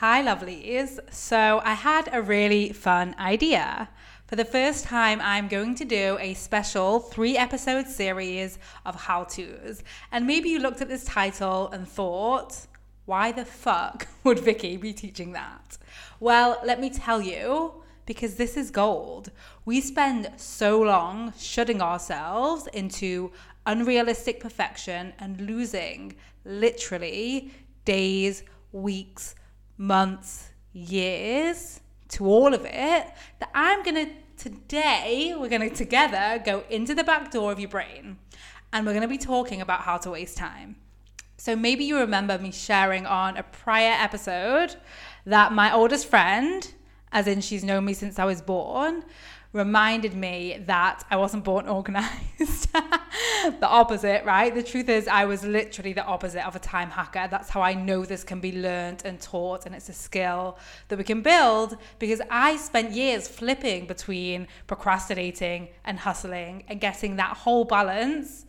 Hi, lovelies. So, I had a really fun idea. For the first time, I'm going to do a special three episode series of how to's. And maybe you looked at this title and thought, why the fuck would Vikki be teaching that? Well, let me tell you, because this is gold. We spend so long shutting ourselves into unrealistic perfection and losing literally days, weeks, months, years to all of it that I'm going to today, we're going to together go into the back door of your brain and we're going to be talking about how to waste time. So maybe you remember me sharing on a prior episode that my oldest friend, as in she's known me since I was born, reminded me that I wasn't born organized. the opposite, right? The truth is, I was literally the opposite of a time hacker. That's how I know this can be learned and taught, and it's a skill that we can build because I spent years flipping between procrastinating and hustling and getting that whole balance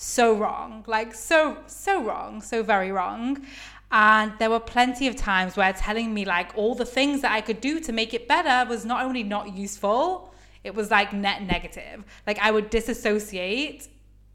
so wrong like so so wrong so very wrong and there were plenty of times where telling me like all the things that I could do to make it better was not only not useful, it was like net negative. Like I would disassociate,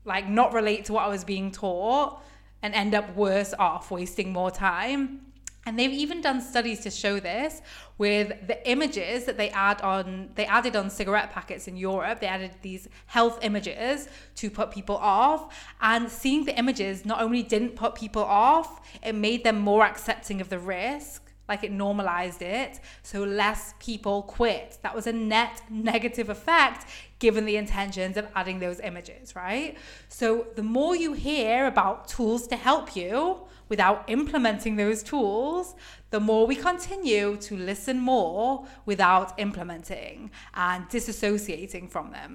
like not relate to what I was being taught, and end up worse off, wasting more time. And they've even done studies to show this with the images that they add on they added on cigarette packets in Europe. They added these health images to put people off. And seeing the images not only didn't put people off, it made them more accepting of the risk like it normalized it so less people quit that was a net negative effect given the intentions of adding those images right? So the more you hear about tools to help you without implementing those tools the more we continue to listen more without implementing and disassociating from them.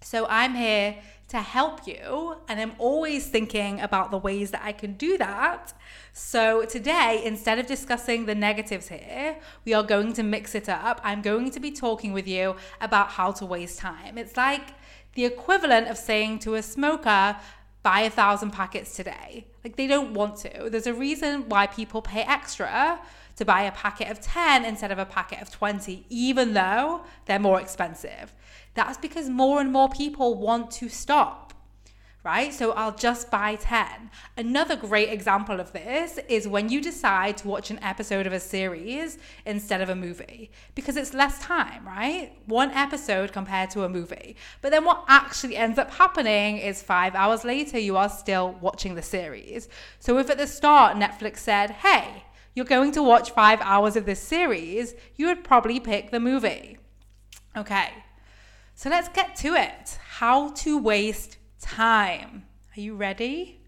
So i'm here to help you. And I'm always thinking about the ways that I can do that. So today, instead of discussing the negatives here, we are going to mix it up. I'm going to be talking with you about how to waste time. It's like the equivalent of saying to a smoker, buy a thousand packets today. Like they don't want to. There's a reason why people pay extra to buy a packet of 10 instead of a packet of 20, even though they're more expensive. That's because more and more people want to stop right? So I'll just buy 10. Another great example of this is when you decide to watch an episode of a series instead of a movie because it's less time, right? One episode compared to a movie. But then what actually ends up happening is five hours later, you are still watching the series. So if at the start Netflix said, hey, you're going to watch five hours of this series, you would probably pick the movie. Okay, so let's get to it. How to waste time. Are you ready?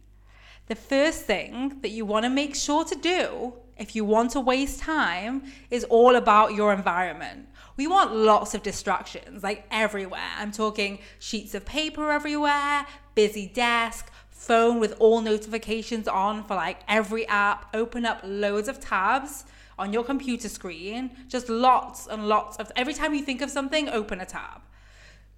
The first thing that you want to make sure to do if you want to waste time is all about your environment. We want lots of distractions, like everywhere. I'm talking sheets of paper everywhere, busy desk, phone with all notifications on for like every app, open up loads of tabs on your computer screen, just lots and lots of every time you think of something, open a tab.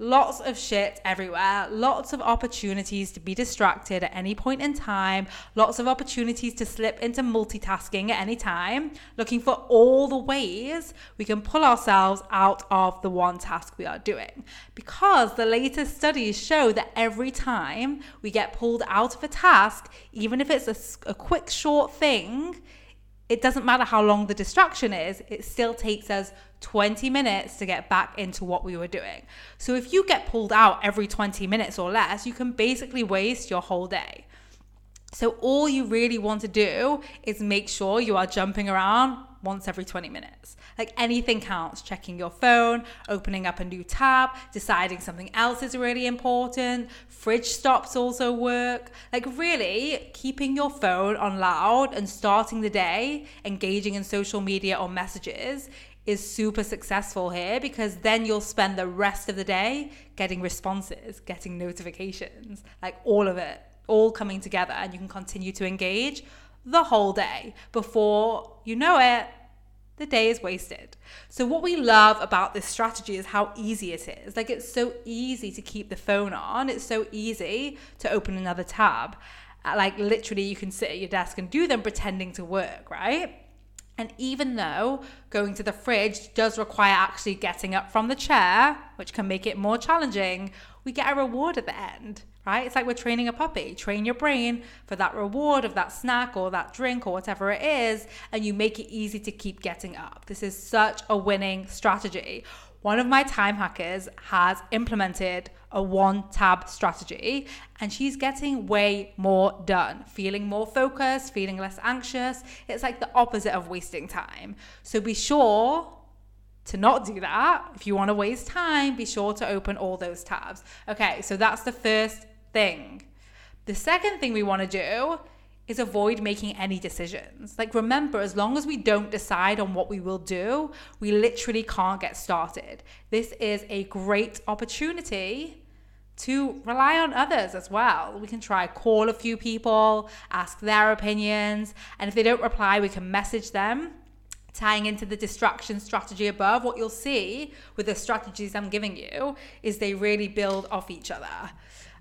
Lots of shit everywhere, lots of opportunities to be distracted at any point in time, lots of opportunities to slip into multitasking at any time, looking for all the ways we can pull ourselves out of the one task we are doing. Because the latest studies show that every time we get pulled out of a task, even if it's a, a quick, short thing, it doesn't matter how long the distraction is, it still takes us 20 minutes to get back into what we were doing. So if you get pulled out every 20 minutes or less, you can basically waste your whole day. So all you really want to do is make sure you are jumping around once every 20 minutes. Like anything counts, checking your phone, opening up a new tab, deciding something else is really important. Fridge stops also work. Like really keeping your phone on loud and starting the day engaging in social media or messages is super successful here because then you'll spend the rest of the day getting responses, getting notifications, like all of it, all coming together, and you can continue to engage the whole day. Before you know it, the day is wasted. So, what we love about this strategy is how easy it is. Like, it's so easy to keep the phone on, it's so easy to open another tab. Uh, like, literally, you can sit at your desk and do them pretending to work, right? And even though going to the fridge does require actually getting up from the chair, which can make it more challenging, we get a reward at the end, right? It's like we're training a puppy. Train your brain for that reward of that snack or that drink or whatever it is, and you make it easy to keep getting up. This is such a winning strategy. One of my time hackers has implemented a one tab strategy and she's getting way more done, feeling more focused, feeling less anxious. It's like the opposite of wasting time. So be sure to not do that. If you want to waste time, be sure to open all those tabs. Okay, so that's the first thing. The second thing we want to do is avoid making any decisions. Like, remember, as long as we don't decide on what we will do, we literally can't get started. This is a great opportunity to rely on others as well. We can try call a few people, ask their opinions, and if they don't reply, we can message them. Tying into the distraction strategy above, what you'll see with the strategies I'm giving you is they really build off each other.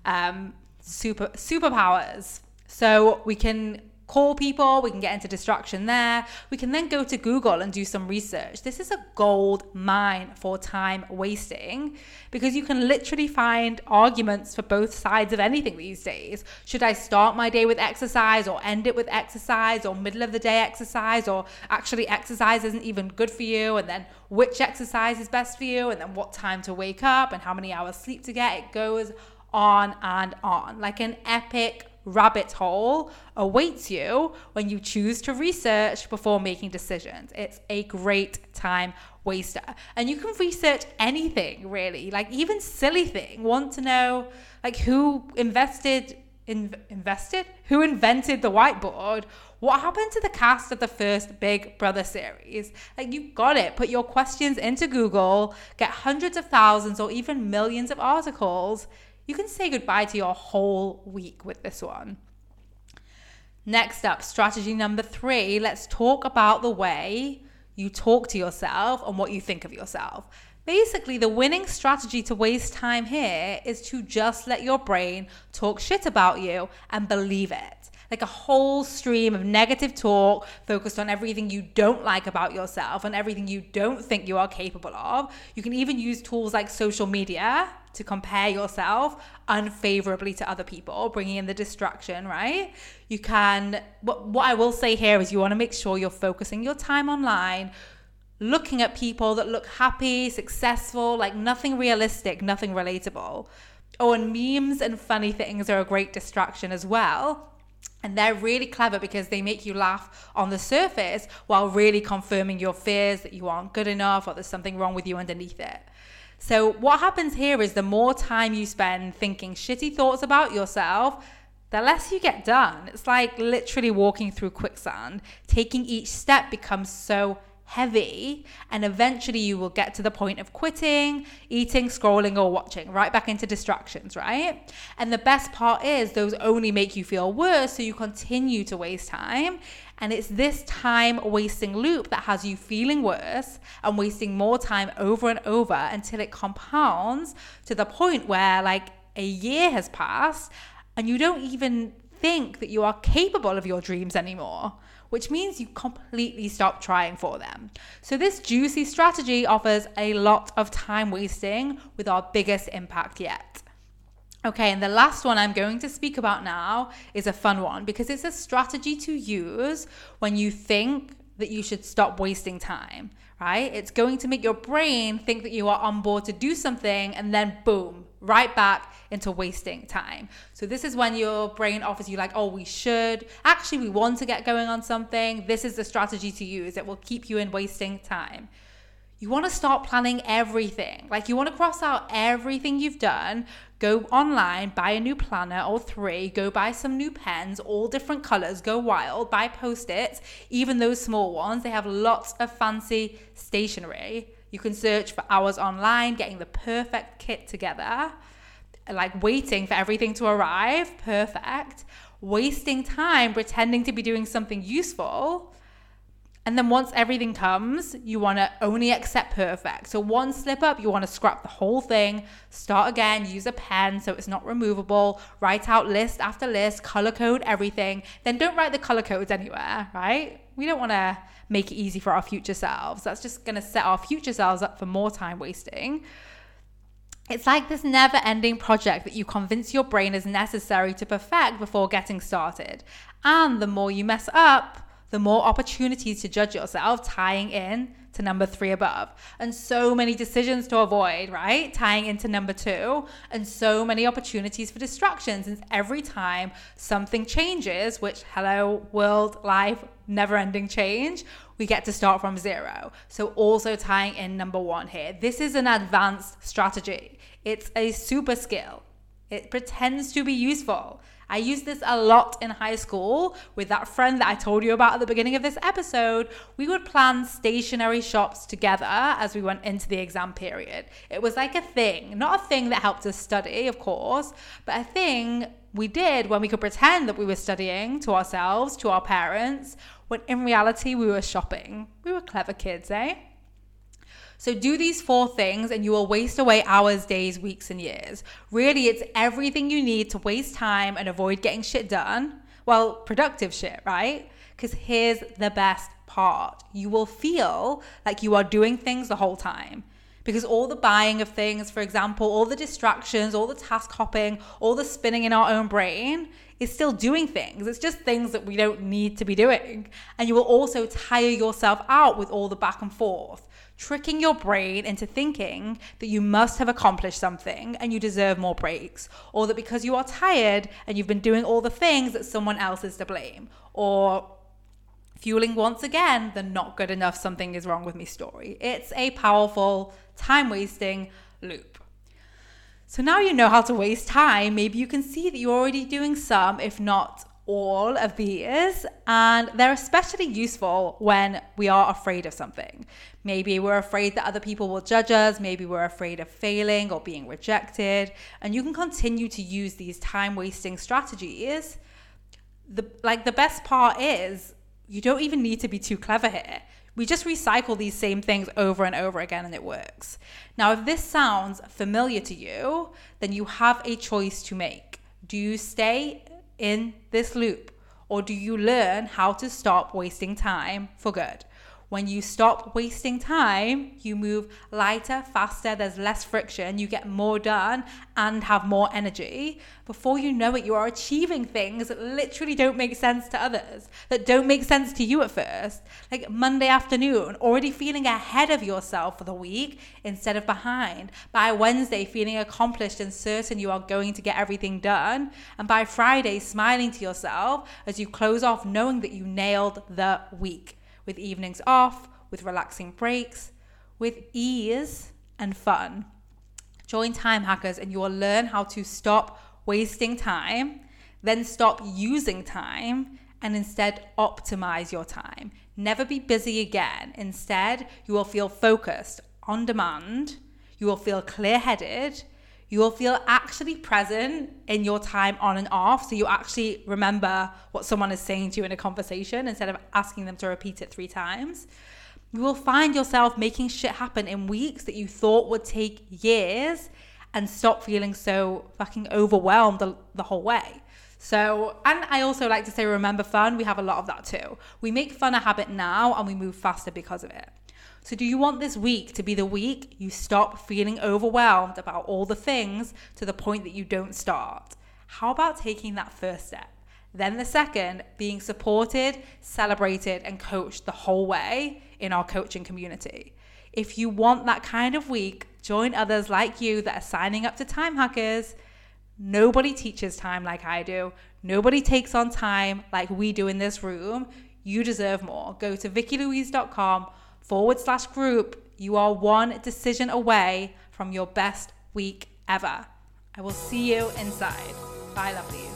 Um, super superpowers so we can call people, we can get into distraction there. We can then go to Google and do some research. This is a gold mine for time wasting because you can literally find arguments for both sides of anything these days. Should I start my day with exercise or end it with exercise or middle of the day exercise or actually exercise isn't even good for you and then which exercise is best for you and then what time to wake up and how many hours sleep to get? It goes on and on like an epic rabbit hole awaits you when you choose to research before making decisions. It's a great time waster. And you can research anything really, like even silly thing. Want to know like who invested in, invested? Who invented the whiteboard? What happened to the cast of the first Big Brother series? Like, you got it. Put your questions into Google, get hundreds of thousands or even millions of articles you can say goodbye to your whole week with this one. Next up, strategy number three let's talk about the way you talk to yourself and what you think of yourself. Basically, the winning strategy to waste time here is to just let your brain talk shit about you and believe it like a whole stream of negative talk focused on everything you don't like about yourself and everything you don't think you are capable of. You can even use tools like social media to compare yourself unfavorably to other people, bringing in the distraction, right? You can, what, what I will say here is you want to make sure you're focusing your time online looking at people that look happy, successful, like nothing realistic, nothing relatable. Oh, and memes and funny things are a great distraction as well. And they're really clever because they make you laugh on the surface while really confirming your fears that you aren't good enough or there's something wrong with you underneath it. So, what happens here is the more time you spend thinking shitty thoughts about yourself, the less you get done. It's like literally walking through quicksand. Taking each step becomes so heavy and eventually you will get to the point of quitting eating scrolling or watching right back into distractions right? And the best part is those only make you feel worse so you continue to waste time. And it's this time wasting loop that has you feeling worse and wasting more time over and over until it compounds to the point where like a year has passed and you don't even think that you are capable of your dreams anymore which means you completely stop trying for them. So, this juicy strategy offers a lot of time wasting with our biggest impact yet. Okay, and the last one I'm going to speak about now is a fun one because it's a strategy to use when you think that you should stop wasting time, right? It's going to make your brain think that you are on board to do something and then boom, right back into wasting time. So this is when your brain offers you like, oh, we should. Actually, we want to get going on something. This is the strategy to use. It will keep you in wasting time. You want to start planning everything. Like you want to cross out everything you've done, go online, buy a new planner or three, go buy some new pens, all different colors, go wild, buy post-its, even those small ones. They have lots of fancy stationery. You can search for hours online, getting the perfect kit together, like waiting for everything to arrive, perfect, wasting time pretending to be doing something useful and then once everything comes, you want to only accept perfect. So one slip up, you want to scrap the whole thing, start again, use a pen so it's not removable, write out list after list, color code everything. Then don't write the color codes anywhere, right? We don't want to make it easy for our future selves. That's just going to set our future selves up for more time wasting. It's like this never ending project that you convince your brain is necessary to perfect before getting started. And the more you mess up, the more opportunities to judge yourself, tying in to number three above. And so many decisions to avoid, right? Tying into number two. And so many opportunities for distractions. since every time something changes, which, hello, world, life, never ending change, we get to start from zero. So, also tying in number one here. This is an advanced strategy, it's a super skill. It pretends to be useful. I used this a lot in high school with that friend that I told you about at the beginning of this episode. We would plan stationery shops together as we went into the exam period. It was like a thing, not a thing that helped us study, of course, but a thing we did when we could pretend that we were studying to ourselves, to our parents, when in reality we were shopping. We were clever kids, eh? So do these four things and you will waste away hours, days, weeks, and years. Really, it's everything you need to waste time and avoid getting shit done. Well, productive shit, right? Because here's the best part you will feel like you are doing things the whole time. Because all the buying of things, for example, all the distractions, all the task hopping, all the spinning in our own brain is still doing things. It's just things that we don't need to be doing. And you will also tire yourself out with all the back and forth tricking your brain into thinking that you must have accomplished something and you deserve more breaks, or that because you are tired and you've been doing all the things that someone else is to blame, or fueling once again the not good enough something is wrong with me story. It's a powerful, time wasting loop. So now you know how to waste time, maybe you can see that you're already doing some, if not all of these, and they're especially useful when we are afraid of something. Maybe we're afraid that other people will judge us, maybe we're afraid of failing or being rejected, and you can continue to use these time wasting strategies. The like the best part is you don't even need to be too clever here. We just recycle these same things over and over again and it works. Now, if this sounds familiar to you, then you have a choice to make. Do you stay in this loop? Or do you learn how to stop wasting time for good? When you stop wasting time, you move lighter, faster, there's less friction, you get more done and have more energy. Before you know it, you are achieving things that literally don't make sense to others, that don't make sense to you at first. Like Monday afternoon, already feeling ahead of yourself for the week instead of behind. By Wednesday, feeling accomplished and certain you are going to get everything done. And by Friday, smiling to yourself as you close off knowing that you nailed the week with evenings off, with relaxing breaks, with ease and fun. Join Time Hackers and you will learn how to stop wasting time, then stop using time, and instead optimize your time. Never be busy again. Instead, you will feel focused, on demand, you will feel clear headed, you will feel actually present in your time on and off. So you actually remember what someone is saying to you in a conversation instead of asking them to repeat it three times. You will find yourself making shit happen in weeks that you thought would take years and stop feeling so fucking overwhelmed the, the whole way. So, and I also like to say, remember fun. We have a lot of that too. We make fun a habit now and we move faster because of it. So, do you want this week to be the week you stop feeling overwhelmed about all the things to the point that you don't start? How about taking that first step? Then the second, being supported, celebrated, and coached the whole way in our coaching community. If you want that kind of week, join others like you that are signing up to Time Hackers. Nobody teaches time like I do. Nobody takes on time like we do in this room. You deserve more. Go to vikkilouise.com forward slash group, you are one decision away from your best week ever. I will see you inside. Bye, lovelies.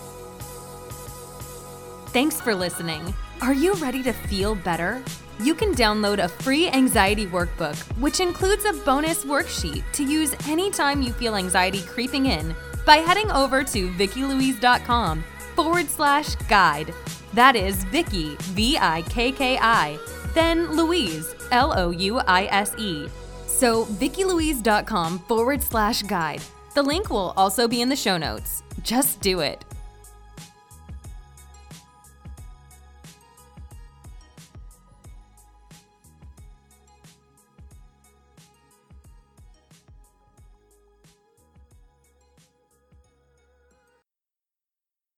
Thanks for listening. Are you ready to feel better? You can download a free anxiety workbook, which includes a bonus worksheet to use anytime you feel anxiety creeping in by heading over to vikkilouise.com forward slash guide. That is Vikki, V I K K I then Louise, L O U I S E. So, VikkiLouise.com forward slash guide. The link will also be in the show notes. Just do it.